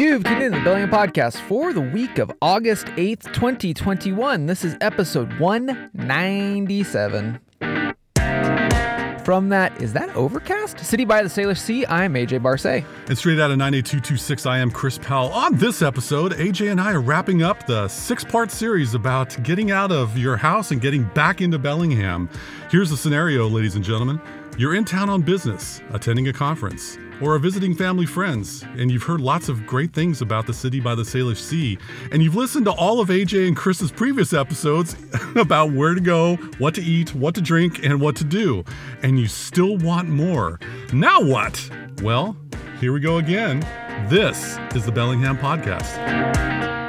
You've tuned in the Bellingham Podcast for the week of August 8th, 2021. This is episode 197. From that, is that Overcast? City by the Salish Sea, I'm AJ Barce. And straight out of 98226, I am Chris Powell. On this episode, AJ and I are wrapping up the six part series about getting out of your house and getting back into Bellingham. Here's the scenario, ladies and gentlemen. You're in town on business, attending a conference, or are visiting family friends, and you've heard lots of great things about the city by the Salish Sea, and you've listened to all of AJ and Chris's previous episodes about where to go, what to eat, what to drink, and what to do, and you still want more. Now what? Well, here we go again. This is the Bellingham Podcast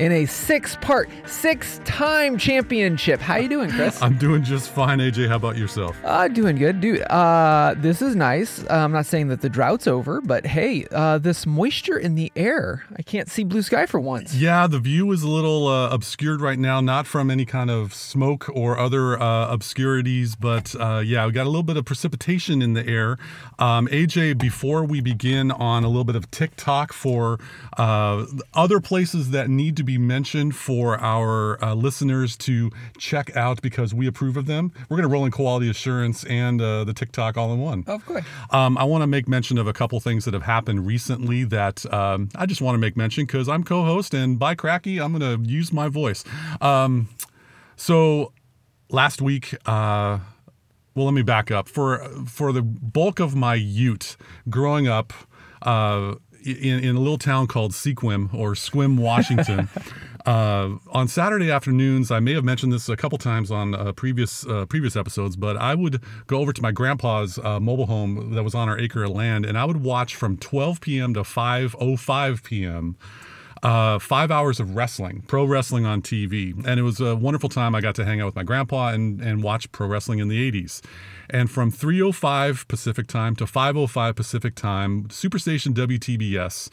in a six-part, six-time championship. How you doing, Chris? I'm doing just fine, AJ. How about yourself? Uh, doing good, dude. Uh, this is nice. Uh, I'm not saying that the drought's over, but hey, uh, this moisture in the air. I can't see blue sky for once. Yeah, the view is a little uh, obscured right now, not from any kind of smoke or other uh, obscurities, but uh, yeah, we got a little bit of precipitation in the air. Um, AJ, before we begin on a little bit of TikTok for uh, other places that need to be be mentioned for our uh, listeners to check out because we approve of them. We're going to roll in quality assurance and uh, the TikTok all in one. Of course. Um, I want to make mention of a couple things that have happened recently that um, I just want to make mention because I'm co host and by cracky, I'm going to use my voice. Um, so last week, uh, well, let me back up. For for the bulk of my Ute growing up, uh, in, in a little town called Sequim or Squim, Washington. uh, on Saturday afternoons, I may have mentioned this a couple times on uh, previous uh, previous episodes, but I would go over to my grandpa's uh, mobile home that was on our acre of land, and I would watch from 12 p.m. to 5:05 p.m. Uh, five hours of wrestling, pro wrestling on TV, and it was a wonderful time. I got to hang out with my grandpa and and watch pro wrestling in the 80s. And from 3:05 Pacific time to 5:05 Pacific time, Superstation WTBS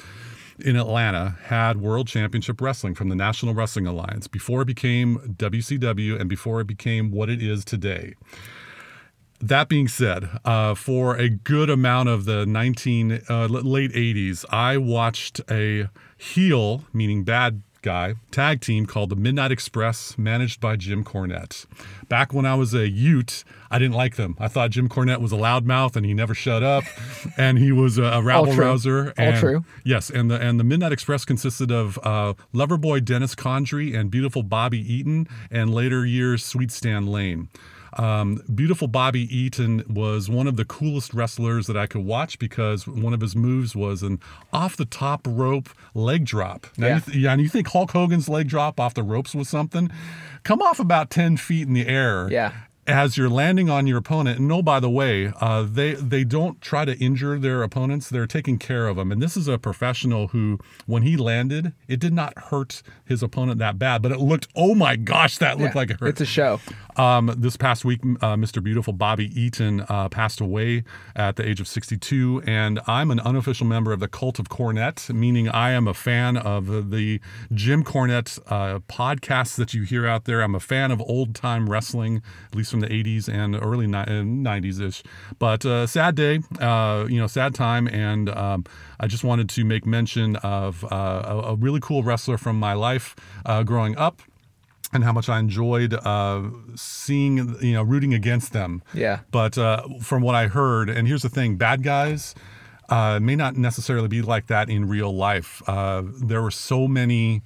in Atlanta had World Championship Wrestling from the National Wrestling Alliance before it became WCW and before it became what it is today. That being said, uh, for a good amount of the 19 uh, late 80s, I watched a heel, meaning bad guy tag team called the Midnight Express, managed by Jim Cornette. Back when I was a Ute, I didn't like them. I thought Jim Cornette was a loudmouth and he never shut up, and he was a, a rabble rouser. All true. Yes, and the and the Midnight Express consisted of uh, Loverboy Dennis Condrey and beautiful Bobby Eaton, and later years Sweet Stan Lane. Um, beautiful Bobby Eaton was one of the coolest wrestlers that I could watch because one of his moves was an off the top rope leg drop. Now, yeah. You th- yeah, and you think Hulk Hogan's leg drop off the ropes was something? Come off about 10 feet in the air. Yeah as you're landing on your opponent. And no, by the way, uh, they they don't try to injure their opponents; they're taking care of them. And this is a professional who, when he landed, it did not hurt his opponent that bad, but it looked, oh my gosh, that looked yeah, like it hurt. It's a show. Um, this past week, uh, Mr. Beautiful Bobby Eaton uh, passed away at the age of 62, and I'm an unofficial member of the Cult of Cornette, meaning I am a fan of the Jim Cornette uh, podcasts that you hear out there. I'm a fan of old time wrestling, at least from the 80s and early 90s ish. But uh, sad day, uh, you know, sad time, and um, I just wanted to make mention of uh, a, a, really cool wrestler from my life growing up and how much I enjoyed uh, seeing, you know, rooting against them. Yeah. But uh, from what I heard, and here's the thing bad guys uh, may not necessarily be like that in real life. Uh, there were so many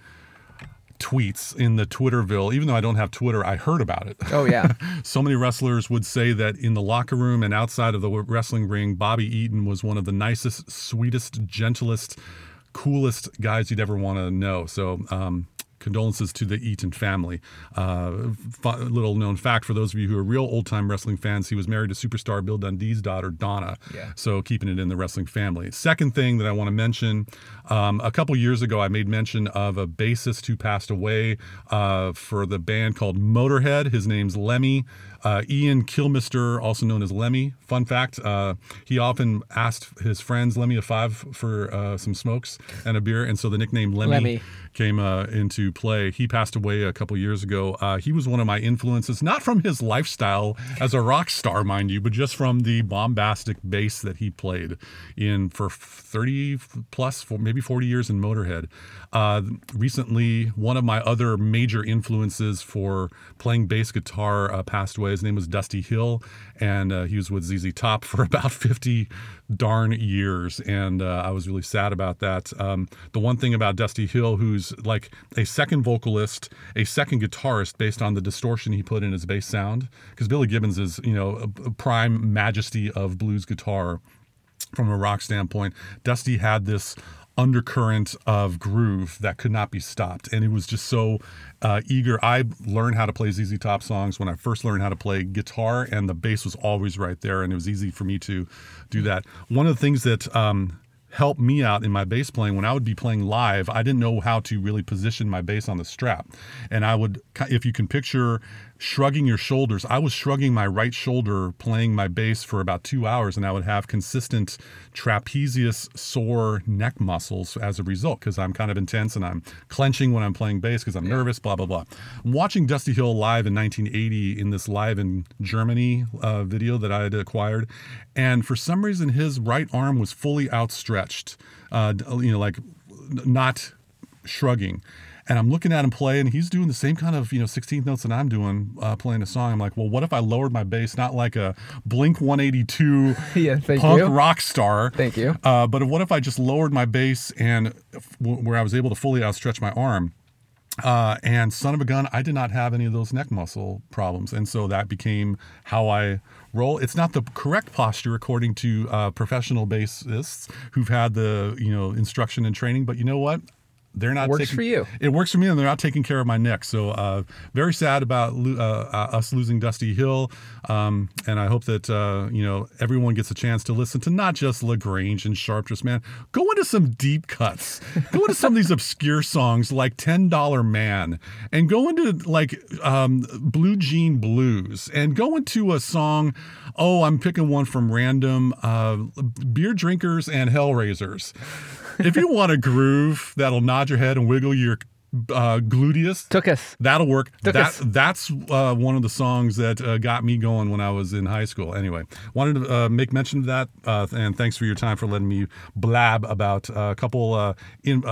tweets in the Twitterville, even though I don't have Twitter, I heard about it. Oh, yeah. so many wrestlers would say that in the locker room and outside of the wrestling ring, Bobby Eaton was one of the nicest, sweetest, gentlest, coolest guys you'd ever want to know. So, um, condolences to the Eaton family. Uh, little known fact for those of you who are real old time wrestling fans, he was married to superstar Bill Dundee's daughter, Donna. Yeah. So keeping it in the wrestling family. Second thing that I want to mention um, a couple years ago, I made mention of a bassist who passed away uh, for the band called Motorhead. His name's Lemmy. Uh, Ian Kilmister, also known as Lemmy. Fun fact: uh, he often asked his friends Lemmy a five for uh, some smokes and a beer, and so the nickname Lemmy, Lemmy. came uh, into play. He passed away a couple years ago. Uh, he was one of my influences, not from his lifestyle as a rock star, mind you, but just from the bombastic bass that he played in for 30 plus, for maybe 40 years in Motorhead. Uh, recently, one of my other major influences for playing bass guitar uh, passed away. His name was Dusty Hill, and uh, he was with ZZ Top for about 50 darn years. And uh, I was really sad about that. Um, the one thing about Dusty Hill, who's like a second vocalist, a second guitarist based on the distortion he put in his bass sound, because Billy Gibbons is, you know, a, a prime majesty of blues guitar from a rock standpoint. Dusty had this undercurrent of groove that could not be stopped. And it was just so uh, eager. I learned how to play ZZ Top songs when I first learned how to play guitar, and the bass was always right there, and it was easy for me to do that. One of the things that um, helped me out in my bass playing when I would be playing live. I didn't know how to really position my bass on the strap. And I would, if you can picture shrugging your shoulders, I was shrugging my right shoulder playing my bass for about two hours, and I would have consistent trapezius sore neck muscles as a result because I'm kind of intense and I'm clenching when I'm playing bass because I'm yeah. nervous, blah, blah, blah. I'm watching Dusty Hill live in 1980 in this live in Germany uh, video that I had acquired. And for some reason, his right arm was fully outstretched, uh, you know, like not shrugging and I'm looking at him play, and he's doing the same kind of you know 16th notes that I'm doing uh, playing a song. I'm like, well, what if I lowered my bass, not like a Blink 182 yeah, punk you. rock star, thank you, uh, but what if I just lowered my bass and where I was able to fully outstretch my arm. Uh, and son of a gun, I did not have any of those neck muscle problems, and so that became how I roll. It's not the correct posture according to uh, professional bassists who've had the you know instruction and training. But you know what? They're not works taking, for you. It works for me, and they're not taking care of my neck. So uh, very sad about uh, uh, us losing Dusty Hill, um, and I hope that uh, you know everyone gets a chance to listen to not just La Grange and Sharp Dressed. Man, go into some deep cuts. go into some of these obscure songs like Ten Dollar Man, and go into like um, Blue Jean Blues, and go into a song. Oh, I'm picking one from random uh, beer drinkers and hellraisers if you want a groove that'll nod your head and wiggle your uh, gluteus. Took us. That'll work. Took that, us. That's uh, one of the songs that uh, got me going when I was in high school. Anyway, wanted to uh, make mention of that, uh, and thanks for your time for letting me blab about a couple uh, in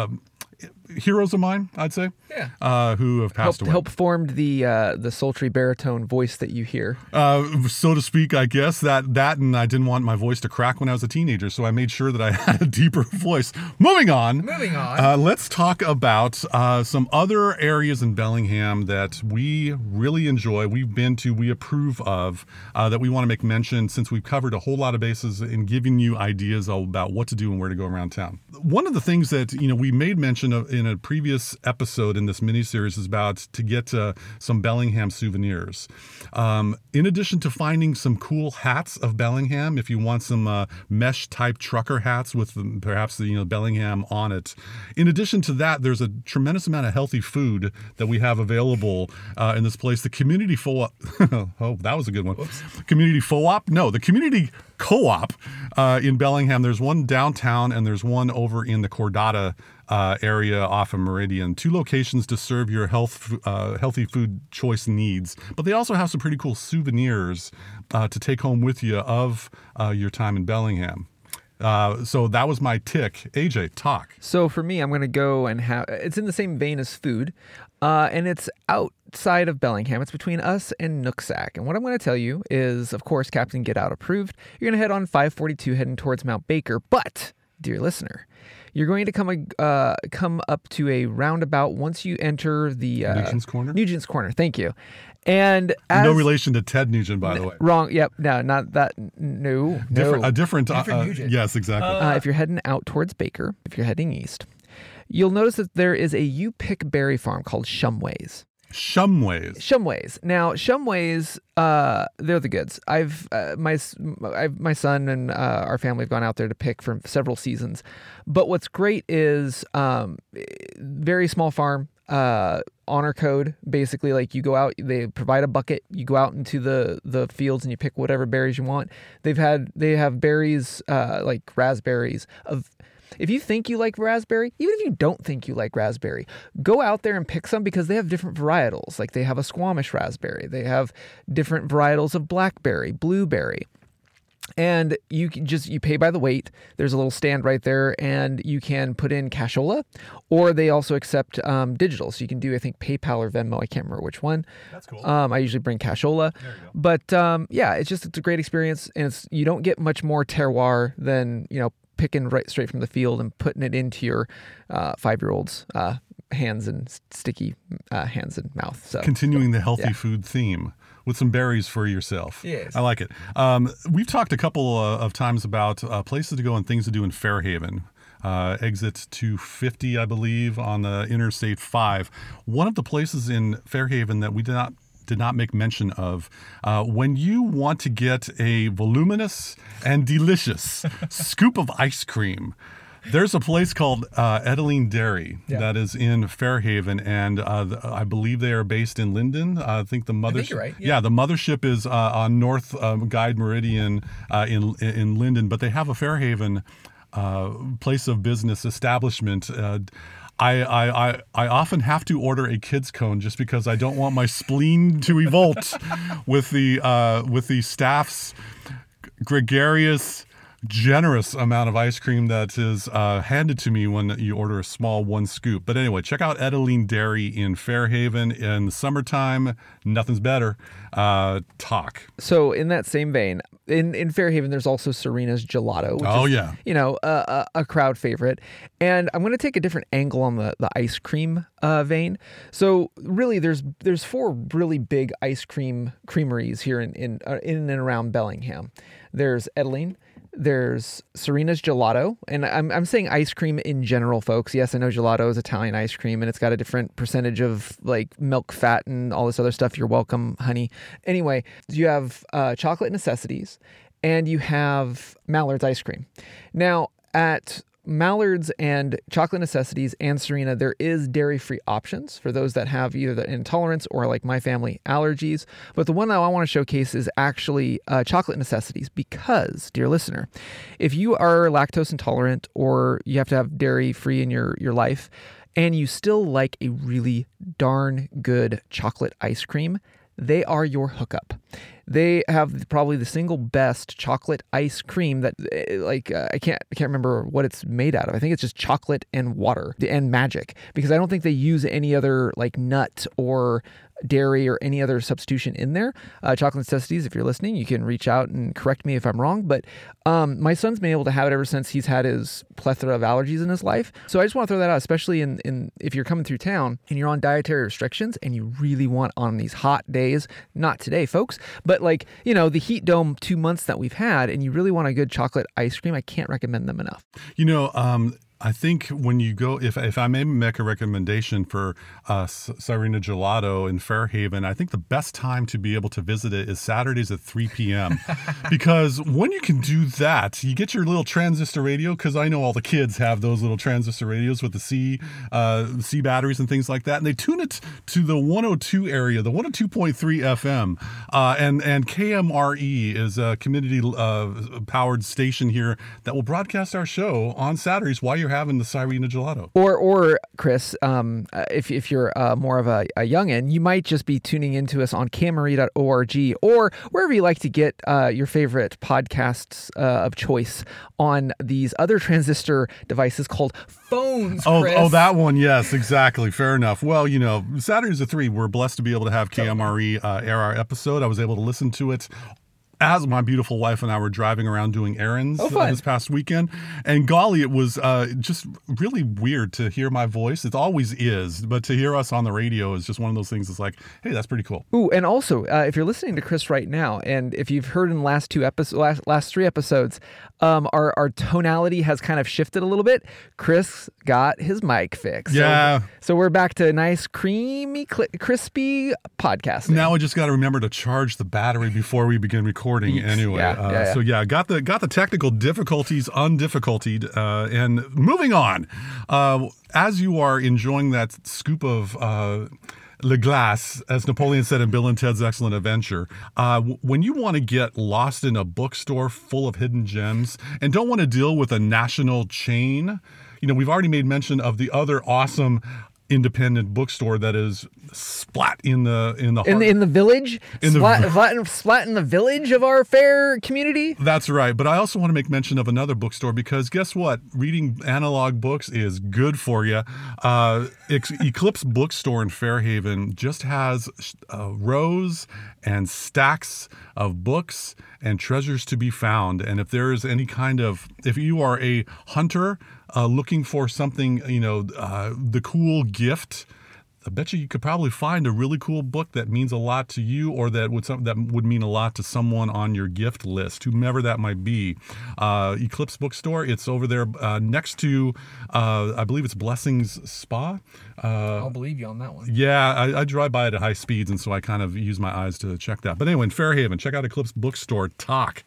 heroes of mine, I'd say. Yeah. Uh, who have passed helped, away. Helped formed the uh, the sultry baritone voice that you hear. Uh, so to speak, I guess that that and I didn't want my voice to crack when I was a teenager, so I made sure that I had a deeper voice. Moving on. Moving on. Uh, let's talk about uh, some other areas in Bellingham that we really enjoy. We've been to, we approve of, uh, that we want to make mention since we've covered a whole lot of bases in giving you ideas about what to do and where to go around town. One of the things that you know we made mention of in a previous episode in this mini series is about to get uh, some Bellingham souvenirs. Um, in addition to finding some cool hats of Bellingham, if you want some uh, mesh type trucker hats with perhaps the you know Bellingham on it. In addition to that, there's a tremendous amount of healthy food that we have available uh, in this place. The community fo oh, that was a good one. Oops. Community FOOP? No, the community co-op uh, in Bellingham. There's one downtown and there's one over in the Cordata uh, area off of Meridian. Two locations to serve your health, uh, healthy food choice needs. But they also have some pretty cool souvenirs uh, to take home with you of uh, your time in Bellingham. Uh, so that was my tick. AJ, talk. So for me, I'm going to go and have it's in the same vein as food, uh, and it's outside of Bellingham. It's between us and Nooksack. And what I'm going to tell you is, of course, Captain Get Out approved. You're going to head on 542 heading towards Mount Baker. But, dear listener, you're going to come uh, come up to a roundabout once you enter the uh, Nugent's Corner. Nugent's Corner. Thank you. And as, no relation to Ted Nugent, by the way. Wrong. Yep. No, not that. No. Different. no. A different. different uh, yes, exactly. Uh, if you're heading out towards Baker, if you're heading east, you'll notice that there is a you pick berry farm called Shumways. Shumways. Shumways. Now, Shumways, uh, they're the goods. I've uh, my I've, my son and uh, our family have gone out there to pick for several seasons. But what's great is um, very small farm. Uh, honor code basically like you go out they provide a bucket you go out into the the fields and you pick whatever berries you want they've had they have berries uh, like raspberries of if you think you like raspberry, even if you don't think you like raspberry, go out there and pick some because they have different varietals. Like they have a Squamish raspberry, they have different varietals of blackberry, blueberry. And you can just you pay by the weight. There's a little stand right there and you can put in cashola or they also accept um, digital. So you can do i think paypal or venmo. I can't remember which one. That's cool. um, i usually bring cashola. There you go. but um, yeah it's just it's a great experience and it's you don't get much more terroir than you know picking right straight from the field and putting it into your uh, five year old's uh, hands and sticky uh, hands and mouth so Continuing the healthy Yeah. food theme with some berries for yourself. Yes. I like it. Um, we've talked a couple uh, of times about uh, places to go and things to do in Fairhaven. Uh, exit 250, I believe, on the Interstate 5. One of the places in Fairhaven that we did not did not make mention of. Uh, when you want to get a voluminous and delicious scoop of ice cream, there's a place called uh, Edaleen Dairy Yeah. that is in Fairhaven, and uh, th- I believe they are based in Lynden. I think the mothership. right, Yeah. yeah. the mothership is uh, on North um, Guide Meridian uh, in in Lynden, but they have a Fairhaven uh, place of business establishment. I, I, I, I often have to order a kids cone just because I don't want my spleen to evolt with the uh, with the staff's gregarious, generous amount of ice cream that is uh, handed to me when you order a small one scoop. But anyway, check out Edaleen Dairy in Fairhaven in the summertime. Nothing's better. Uh, talk. So in that same vein, in, in Fairhaven, there's also Sirena's Gelato. Which Oh, is, yeah. you know, a, a, crowd favorite. And I'm going to take a different angle on the, the ice cream uh, vein. So really, there's there's four really big ice cream creameries here in in uh, in and around Bellingham. There's Edaleen. There's Sirena's Gelato, and I'm, I'm saying ice cream in general, folks. Yes, I know gelato is Italian ice cream, and it's got a different percentage of like milk fat and all this other stuff. You're welcome, honey. Anyway, you have uh, chocolate necessities, and you have Mallard's ice cream. Now at Mallard's and Chocolate Necessities and Sirena, there is dairy free options for those that have either the intolerance or, like my family, allergies. But the one that I want to showcase is actually uh, Chocolate Necessities because, dear listener, if you are lactose intolerant or you have to have dairy free in your, your life and you still like a really darn good chocolate ice cream, they are your hookup. They have probably the single best chocolate ice cream that, eh, like, uh, I can't, I can't remember what it's made out of. I think it's just chocolate and water and magic because I don't think they use any other like nut or dairy or any other substitution in there. Uh, chocolate necessities, if you're listening, you can reach out and correct me if I'm wrong. But um, my son's been able to have it ever since he's had his plethora of allergies in his life. So I just want to throw that out, especially in, in if you're coming through town and you're on dietary restrictions and you really want on these hot days, not today, folks, but like, you know, the heat dome two months that we've had and you really want a good chocolate ice cream, I can't recommend them enough. You know, um, I think when you go, if, if I may make a recommendation for uh, S- Sirena Gelato in Fairhaven, I think the best time to be able to visit it is Saturdays at 3 p.m. because when you can do that, you get your little transistor radio. Because I know all the kids have those little transistor radios with the C uh, C batteries and things like that, and they tune it to the 102 area, the 102.3 FM, uh, and and KMRE is a community uh, powered station here that will broadcast our show on Saturdays while you're having the Sirena Gelato. Or, or Chris, um, uh, if, if you're uh, more of a, a youngin, you might just be tuning into us on kmre.org or wherever you like to get uh, your favorite podcasts uh, of choice on these other transistor devices called phones. Oh, Chris. oh, that one. Yes, exactly. Fair enough. Well, you know, Saturdays at three, we're blessed to be able to have KMRE uh, air our episode. I was able to listen to it as my beautiful wife and I were driving around doing errands Oh, this past weekend. And golly, it was uh, just really weird to hear my voice. It always is, but to hear us on the radio is just one of those things that's like, hey, that's pretty cool. Ooh, and also, uh, if you're listening to Chris right now, and if you've heard in the last two episodes, last, last three episodes, um, our our tonality has kind of shifted a little bit. Chris got his mic fixed. So- Yeah. So, we're back to nice, creamy, cli crispy podcasting. Now I just got to remember to charge the battery before we begin recording. Anyway, Yeah, uh, yeah, yeah. so yeah, got the got the technical difficulties undifficultied, uh, and moving on. Uh, as you are enjoying that scoop of. Le Glace, as Napoleon said in Bill and Ted's Excellent Adventure. Uh, w- when you want to get lost in a bookstore full of hidden gems and don't want to deal with a national chain, you know, we've already made mention of the other awesome independent bookstore that is splat in the in the In the, in the village, In splat, vi- splat, in, splat in the village of our fair community. That's right. But I also want to make mention of another bookstore because guess what? Reading analog books is good for you. Uh, Eclipse Bookstore in Fairhaven just has uh, rows and stacks of books and treasures to be found. And if there is any kind of, if you are a hunter uh, looking for something, you know, uh, the cool gift. I bet you you could probably find a really cool book that means a lot to you, or that would some, that would mean a lot to someone on your gift list, whomever that might be. Uh, Eclipse Bookstore. It's over there uh, next to, uh, I believe it's Blessings Spa. Uh, I'll believe you on that one. yeah, I, I drive by it at high speeds, and so I kind of use my eyes to check that. But anyway, in Fairhaven, check out Eclipse Bookstore. Talk.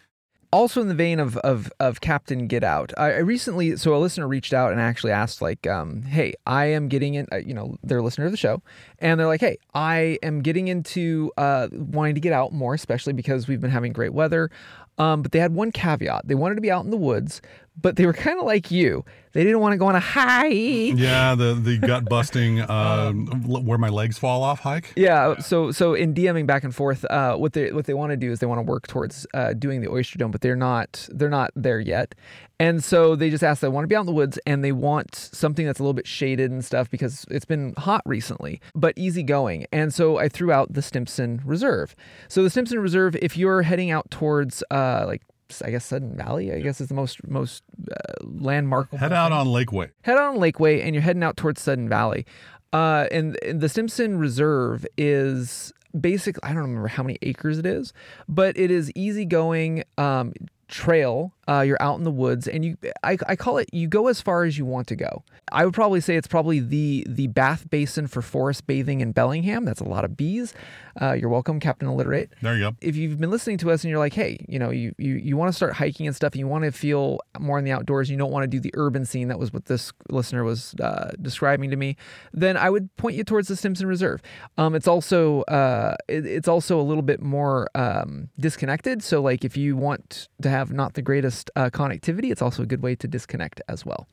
Also in the vein of of of Captain Get Out, I, I recently so a listener reached out and actually asked like, um, "Hey, I am getting in." Uh, you know, they're a listener of the show, and they're like, "Hey, I am getting into uh, wanting to get out more, especially because we've been having great weather." Um, but they had one caveat: they wanted to be out in the woods, but they were kind of like you. They didn't want to go on a hike. Yeah, the the gut busting, uh, where my legs fall off hike. Yeah, so so in DMing back and forth, uh, what they what they want to do is they want to work towards uh, doing the oyster dome, but they're not they're not there yet, and so they just ask they want to be out in the woods and they want something that's a little bit shaded and stuff because it's been hot recently, but easy going, and so I threw out the Stimpson Reserve. So the Stimpson Reserve, if you're heading out towards uh, like I guess Sudden Valley, I guess is the most most uh, landmark. Head out on Lakeway. head on Lakeway and you're heading out towards Sudden Valley. Uh, and, and the Stimpson Reserve is basically I don't remember how many acres it is, but it is easygoing um, trail. Uh, you're out in the woods, and you I, I call it you go as far as you want to go. I would probably say it's probably the the bath basin for forest bathing in Bellingham. That's a lot of bees. Uh, you're welcome, Captain Illiterate. There you go. if you've been listening to us and you're like, hey, you know, you you, you want to start hiking and stuff, and you want to feel more in the outdoors, you don't want to do the urban scene. That was what this listener was uh, describing to me. Then I would point you towards the Stimpson Reserve. Um, it's also uh, it- it's also a little bit more um, disconnected. So like if you want to have not the greatest uh, connectivity, it's also a good way to disconnect as well.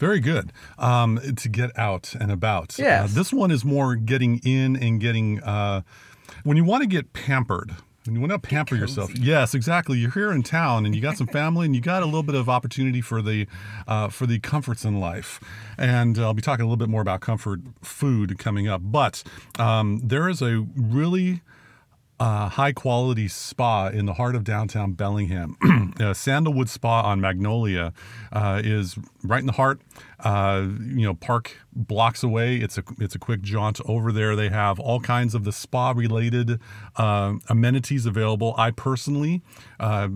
Very good. Um, to get out and about. Yes. Uh, this one is more getting in and getting. Uh, when you want to get pampered. When you want to pamper yourself, yes, exactly. You're here in town, and you got some family, and you got a little bit of opportunity for the uh, for the comforts in life. And I'll be talking a little bit more about comfort food coming up. But um, there is a really uh, high quality spa in the heart of downtown Bellingham. uh, Sandalwood Spa on Magnolia uh, is right in the heart. Uh, you know, park blocks away. It's a it's a quick jaunt over there. They have all kinds of the spa related uh, amenities available. I personally, uh,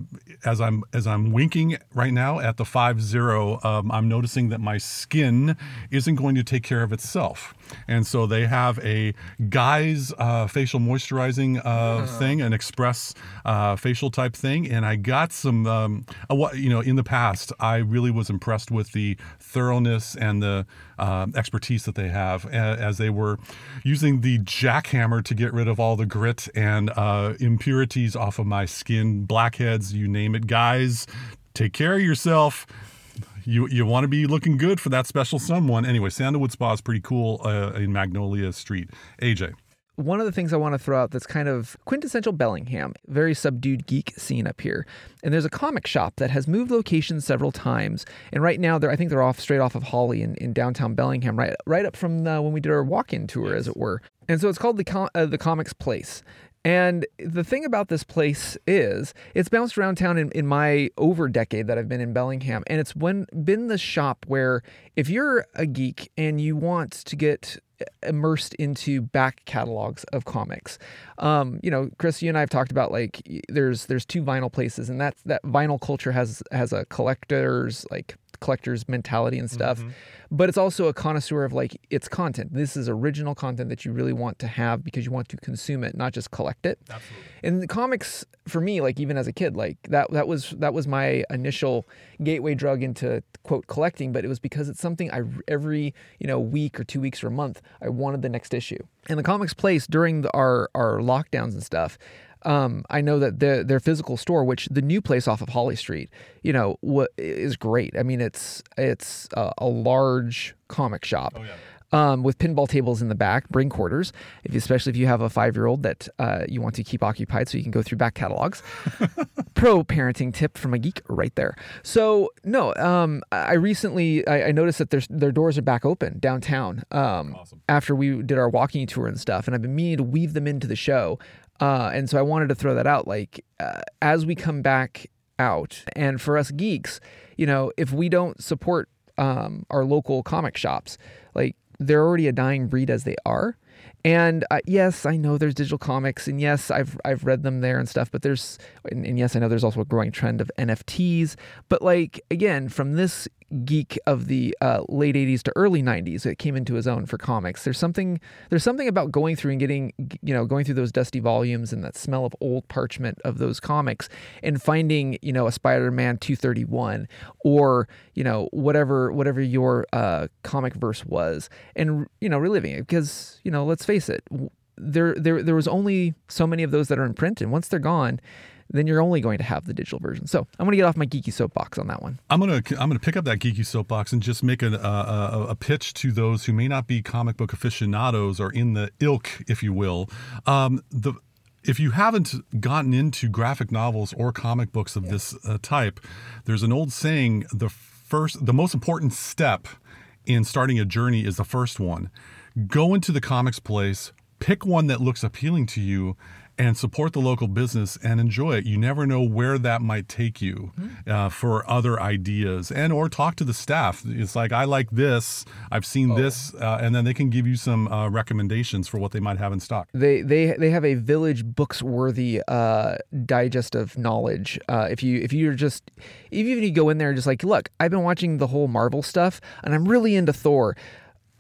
as I'm as I'm winking right now at the five zero, um, I'm noticing that my skin isn't going to take care of itself, and so they have a guy's uh, facial moisturizing uh, thing, an express uh, facial type thing, and I got some. Um, what you know, in the past, I really was impressed with the thoroughness and the uh, expertise that they have as they were using the jackhammer to get rid of all the grit and uh, impurities off of my skin, blackheads, you name it. Guys, take care of yourself. You, you want to be looking good for that special someone. Anyway, Sandalwood Spa is pretty cool uh, in Magnolia Street. AJ. One of the things I want to throw out that's kind of quintessential Bellingham, very subdued geek scene up here. And there's a comic shop that has moved locations several times. And right now, they're I think they're off straight off of Holly in, in downtown Bellingham, right right up from the, when we did our walk-in tour, as it were. And so it's called the com- uh, the Comics Place. And the thing about this place is it's bounced around town in, in my over decade that I've been in Bellingham. And it's when been the shop where if you're a geek and you want to get immersed into back catalogs of comics. Um, you know, Chris, you and I have talked about like there's there's two vinyl places, and that's that vinyl culture has has a collector's like collector's mentality and stuff. Mm-hmm. But it's also a connoisseur of like its content. This is original content that you really want to have because you want to consume it, not just collect it. Absolutely. And the comics for me, like even as a kid, like that that was that was my initial gateway drug into quote collecting. But it was because it's something I every you know week or two weeks or a month I wanted the next issue. And the comics place during the, our our lockdowns and stuff. Um, I know that their their physical store, which the new place off of Holly Street, you know, what is great. I mean, it's it's a, a large comic shop Oh yeah. um, with pinball tables in the back, bring quarters, if especially if you have a five year old that uh, you want to keep occupied so you can go through back catalogs. Pro parenting tip from a geek right there. So, no, um, I recently I, I noticed that their, their doors are back open downtown um, Awesome. after we did our walking tour and stuff. And I've been meaning to weave them into the show. Uh, and so I wanted to throw that out. Like, uh, as we come back out, and for us geeks, you know, if we don't support um, our local comic shops, like they're already a dying breed as they are. And uh, yes, I know there's digital comics, and yes, I've I've read them there and stuff. But there's and, and yes, I know there's also a growing trend of NFTs. But like again, from this geek of the uh, late '80s to early '90s that came into his own for comics, there's something there's something about going through and getting you know going through those dusty volumes and that smell of old parchment of those comics and finding you know a Spider-Man 231 or you know whatever whatever your uh, comic verse was and you know reliving it. Because you know let's face it there there there was only so many of those that are in print and once they're gone then you're only going to have the digital version so i'm going to get off my geeky soapbox on that one I'm gonna I'm gonna pick up that geeky soapbox and just make a, a a- a pitch to those who may not be comic book aficionados or in the ilk, if you will. Um, the if you haven't gotten into graphic novels or comic books of this uh, type, there's an old saying: the first, the most important step in starting a journey is the first one. Go into the comics place, pick one that looks appealing to you and support the local business and enjoy it. You never know where that might take you uh, for other ideas and or talk to the staff. It's like i like this. I've seen this uh, and then they can give you some uh, recommendations for what they might have in stock. They they they have a village books worthy uh digest of knowledge. Uh if you if you're just even if you go in there and just like look i've been watching the whole marvel stuff and i'm really into thor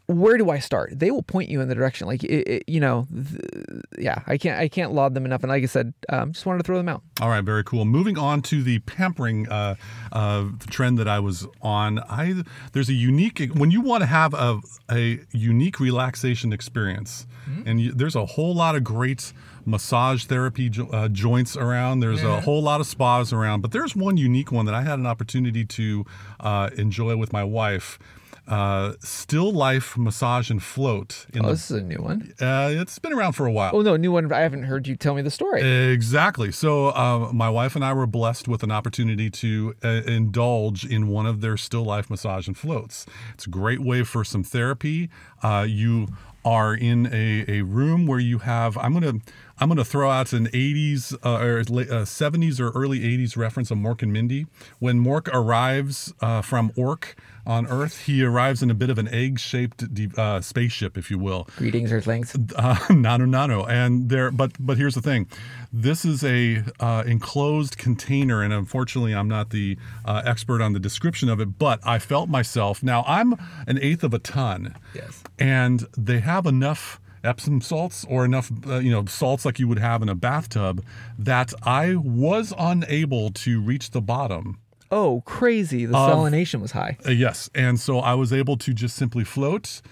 where do I start? They will point you in the direction. Like, it, it, you know, th- yeah, I can't, I can't laud them enough. And like I said, um, just wanted to throw them out. All right, very cool. Moving on to the pampering uh, uh, trend that I was on. I there's a unique when you want to have a a unique relaxation experience, and you, there's a whole lot of great massage therapy jo- uh, joints around. There's a whole lot of spas around, but there's one unique one that I had an opportunity to uh, enjoy with my wife. Uh, still life massage and float in Oh, the this is a new one. uh, it's been around for a while Oh no, new one. I haven't heard you tell me the story. Exactly. So, uh, my wife and I were blessed with an opportunity to uh, indulge in one of their still life massage and floats. It's a great way for some therapy. Uh, you are in a, a room where you have I'm gonna I'm gonna throw out an 80s uh, or late, uh, 70s or early 80s reference of Mork and Mindy. When Mork arrives uh, from Ork on Earth, he arrives in a bit of an egg-shaped de- uh, spaceship, if you will. Greetings, Earthlings. Uh, nanu nanu and there but but here's the thing this is a uh, enclosed container and unfortunately i'm not the uh, expert on the description of it but i felt myself now i'm an eighth of a ton Yes. and they have enough epsom salts or enough uh, you know salts like you would have in a bathtub that i was unable to reach the bottom Oh, crazy! The salination was high. uh, yes, and so I was able to just simply float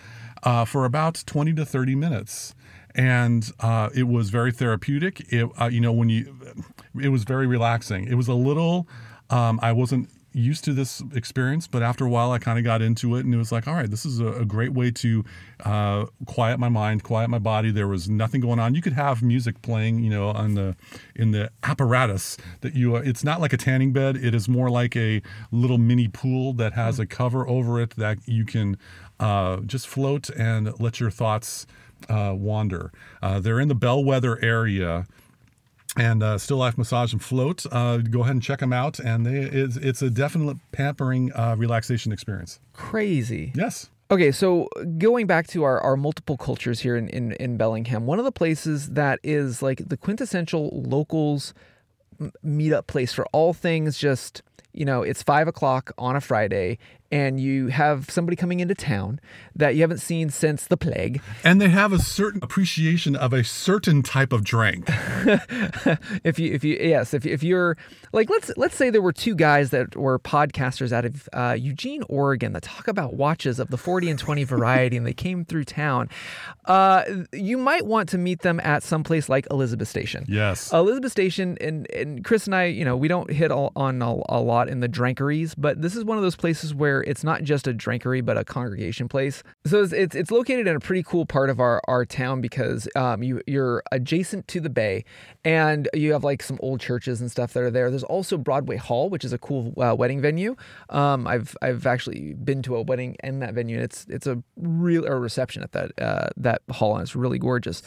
uh, for about twenty to thirty minutes, and uh, it was very therapeutic. It, uh, you know, when you, it was very relaxing. It was a little. Um, I wasn't used to this experience, but after a while, I kind of got into it, and it was like, all right, this is a, a great way to uh, quiet my mind, quiet my body. There was nothing going on. You could have music playing, you know, on the in the apparatus that you. Uh, it's not like a tanning bed. It is more like a little mini pool that has a cover over it that you can uh, just float and let your thoughts uh, wander. Uh, they're in the Bellwether area and uh, Still Life Massage and Float. Uh, go ahead and check them out, and they, it's, it's a definite pampering uh, relaxation experience. Crazy. Yes. Okay, so going back to our, our multiple cultures here in, in, in Bellingham, one of the places that is like the quintessential locals meetup place for all things just you know, it's five o'clock on a Friday and you have somebody coming into town that you haven't seen since the plague. And they have a certain appreciation of a certain type of drink. if you, if you, yes, if, if you're like, let's, let's say there were two guys that were podcasters out of uh, Eugene, Oregon that talk about watches of the 40 and 20 variety and they came through town. Uh, you might want to meet them at some place like Elizabeth Station. Yes. Elizabeth Station and, and Chris and I, you know, we don't hit all, on a, a lot in the drinkeries, but this is one of those places where it's not just a drinkery, but a congregation place. So it's it's, it's located in a pretty cool part of our, our town because um, you you're adjacent to the bay, and you have like some old churches and stuff that are there. There's also Broadway Hall, which is a cool uh, wedding venue. Um, I've I've actually been to a wedding in that venue. And it's it's a real a reception at that uh, that hall, and it's really gorgeous.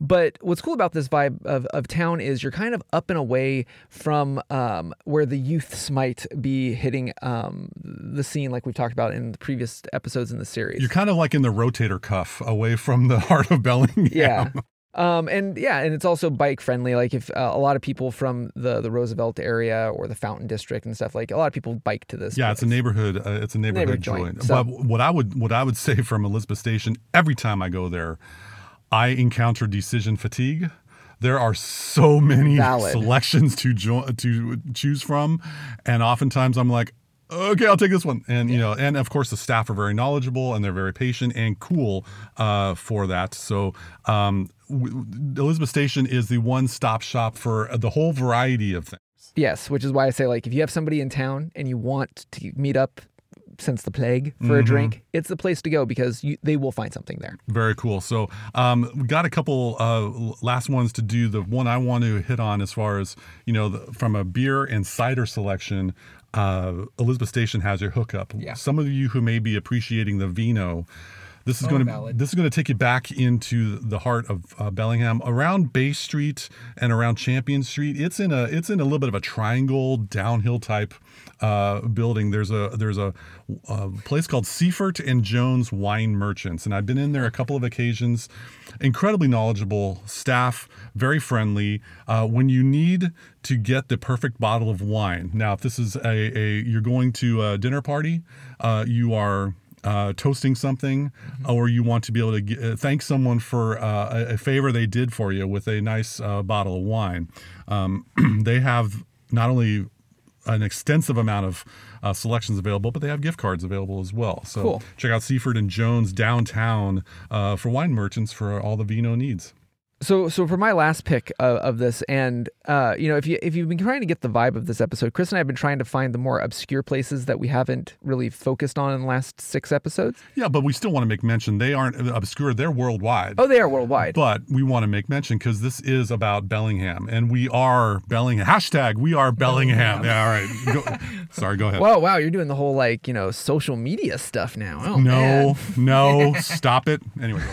But what's cool about this vibe of, of town is you're kind of up and away from um, where the youths might be hitting um, the scene, like we've talked about in the previous episodes in the series. You're kind of like in the rotator cuff away from the heart of Bellingham. Yeah. Um, and yeah, and it's also bike friendly. Like if uh, a lot of people from the the Roosevelt area or the Fountain District and stuff, like a lot of people bike to this. Yeah, place. it's a neighborhood. Uh, it's a neighborhood, Neighborhood joint, joint. so- But what I would what I would say from Elizabeth Station every time I go there, I encounter decision fatigue. There are so many Valid. selections to jo- to choose from, and oftentimes I'm like, okay, I'll take this one. And you know, and of course the staff are very knowledgeable and they're very patient and cool uh, for that. So um, w- Elizabeth Station is the one stop shop for the whole variety of things. Yes, which is why I say like if you have somebody in town and you want to meet up since the plague for Mm-hmm. a drink, it's the place to go because you, they will find something there. Very cool. So um, we got a couple uh, last ones to do. The one I want to hit on as far as you know, the, from a beer and cider selection, uh, Elizabeth Station has your hookup. Yeah. Some of you who may be appreciating the vino. This is Oh, going to valid. this is going to take you back into the heart of uh, Bellingham, around Bay Street and around Champion Street. It's in a it's in a little bit of a triangle downhill type uh, building. There's a there's a, a place called Seifert and Jones Wine Merchants, and I've been in there a couple of occasions. Incredibly knowledgeable staff, very friendly. Uh, when you need to get the perfect bottle of wine, now if this is a, a you're going to a dinner party, uh, you are uh, toasting something, or you want to be able to g- uh, thank someone for uh, a, a favor they did for you with a nice uh, bottle of wine. Um, they have not only an extensive amount of uh, selections available, but they have gift cards available as well. So Cool. check out Seifert and Jones downtown uh, for wine merchants for all the vino needs. So, so for my last pick of, of this, and uh, you know, if you if you've been trying to get the vibe of this episode, Chris and I have been trying to find the more obscure places that we haven't really focused on in the last six episodes. Yeah, but we still want to make mention they aren't obscure; they're worldwide. Oh, they are worldwide. But we want to make mention because this is about Bellingham, and we are Bellingham. Hashtag we are Bellingham. Yeah, all right. Go, sorry, go ahead. Whoa, wow, you're doing the whole like you know social media stuff now. Oh, no, no, stop it. Anyway, go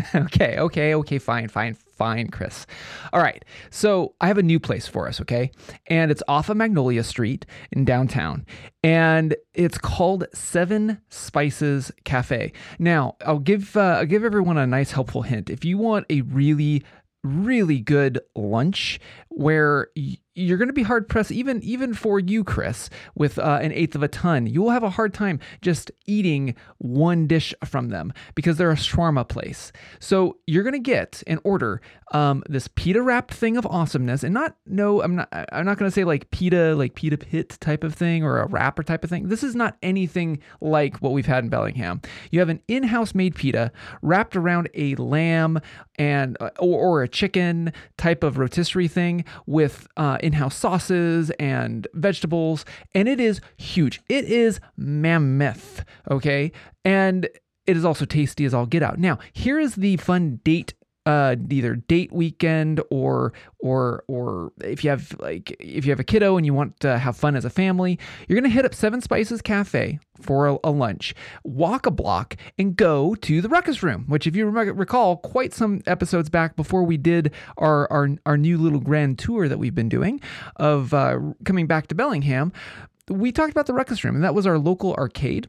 ahead. man. okay, okay, okay, fine, fine, fine, Chris. All right, so I have a new place for us, okay, and it's off of Magnolia Street in downtown, and it's called Seven Spices Cafe. Now, I'll give uh, I'll give everyone a nice helpful hint. If you want a really really good lunch where you're going to be hard pressed even even for you chris with uh, an eighth of a ton. You will have a hard time just eating one dish from them because they're a shawarma place. So you're going to get and order um, this pita wrapped thing of awesomeness and not no i'm not i'm not going to say like pita like pita pit type of thing or a wrapper type of thing. This is not anything like what we've had in bellingham. You have an in-house made pita wrapped around a lamb and uh, or, or a chicken type of rotisserie thing with uh, in-house sauces and vegetables and it is huge. It is mammoth okay? And it is also tasty as all get out. Now here is the fun date uh, either date weekend or or or if you have like if you have a kiddo and you want to have fun as a family, you're gonna hit up Seven Spices Cafe for a, a lunch, walk a block, and go to the Ruckus Room, which if you recall, quite some episodes back before we did our our, our new little grand tour that we've been doing of uh, coming back to Bellingham, we talked about the Ruckus Room, and that was our local arcade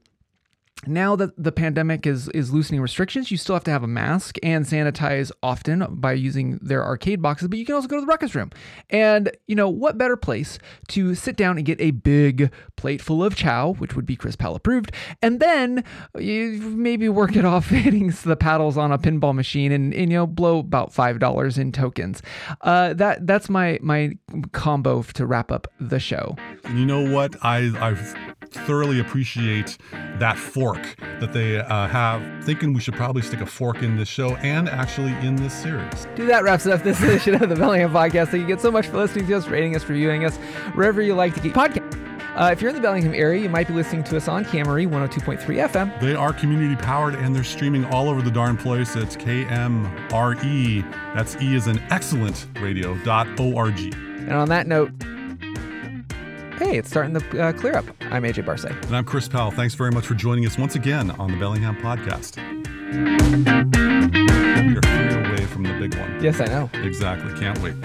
now that the pandemic is is loosening restrictions, you still have to have a mask and sanitize often by using their arcade boxes, but you can also go to the ruckus room. And you know, what better place to sit down and get a big plate full of chow, which would be Chris Powell approved, and then you maybe work it off hitting the paddles on a pinball machine and, and you know blow about five dollars in tokens. Uh, that that's my my combo to wrap up the show. You know what? I I thoroughly appreciate that fork that they uh, have. Thinking we should probably stick a fork in this show and actually in this series. Do that wraps up this edition of the Bellingham Podcast. Thank you get so much for listening to us, rating us, reviewing us, wherever you like to get podcasts. Uh, if you're in the Bellingham area, you might be listening to us on KMRE 102.3 FM. They are community powered and they're streaming all over the darn place. It's KMRE. That's E is an excellent radio.org. And on that note, Hey, it's starting the uh, clear up. I'm AJ Barsay. And I'm Chris Powell. Thanks very much for joining us once again on the Bellingham Podcast. We are three away from the big one. Yes, I know. Exactly. Can't wait.